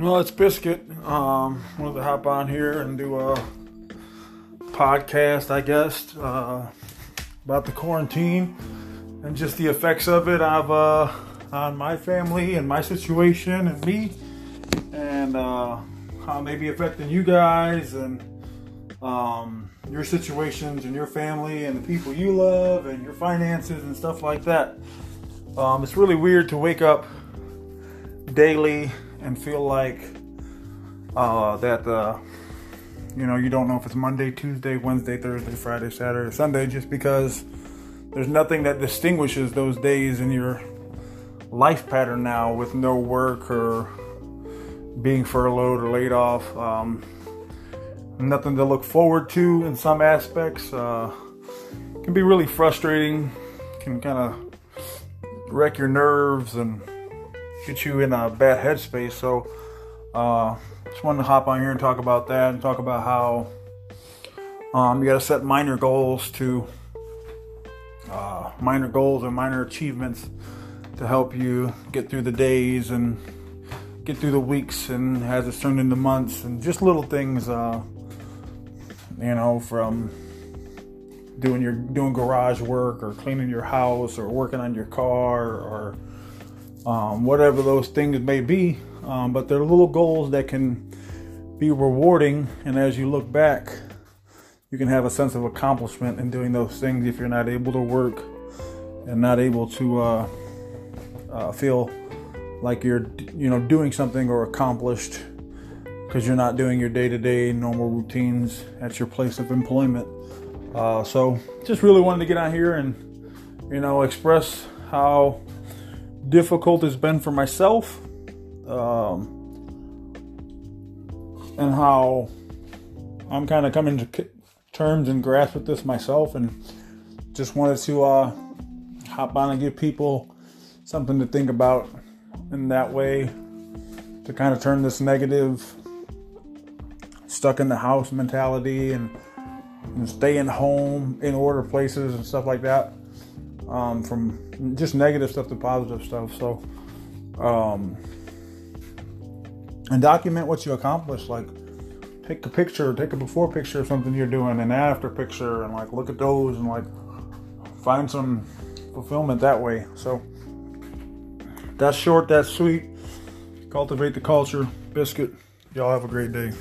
Well, it's Biscuit. Um, wanted to hop on here and do a podcast, I guess, uh, about the quarantine and just the effects of it of, uh, on my family and my situation and me, and uh, how may be affecting you guys and um, your situations and your family and the people you love and your finances and stuff like that. Um, it's really weird to wake up daily and feel like uh, that uh, you know you don't know if it's Monday, Tuesday, Wednesday, Thursday, Friday, Saturday, Sunday, just because there's nothing that distinguishes those days in your life pattern now with no work or being furloughed or laid off. Um, nothing to look forward to in some aspects. Uh, can be really frustrating. Can kind of wreck your nerves and get you in a bad headspace. So, uh, just wanted to hop on here and talk about that and talk about how um, you got to set minor goals to uh, minor goals and minor achievements to help you get through the days and get through the weeks and as it's turned into months and just little things, uh, you know, from doing your doing garage work or cleaning your house or working on your car or um, whatever those things may be. Um, but they're little goals that can be rewarding, and as you look back, you can have a sense of accomplishment in doing those things if you're not able to work and not able to uh, uh, feel like you're you know doing something or accomplished because you're not doing your day-to-day normal routines at your place of employment uh, so just really wanted to get out here and you know express how difficult it's been for myself um, and how i'm kind of coming to terms and grasp with this myself and just wanted to uh, hop on and give people something to think about in that way to kind of turn this negative stuck in the house mentality and, and staying home in order places and stuff like that um, from just negative stuff to positive stuff so um, and document what you accomplish like take a picture take a before picture of something you're doing an after picture and like look at those and like find some fulfillment that way so that's short, that's sweet. Cultivate the culture. Biscuit. Y'all have a great day.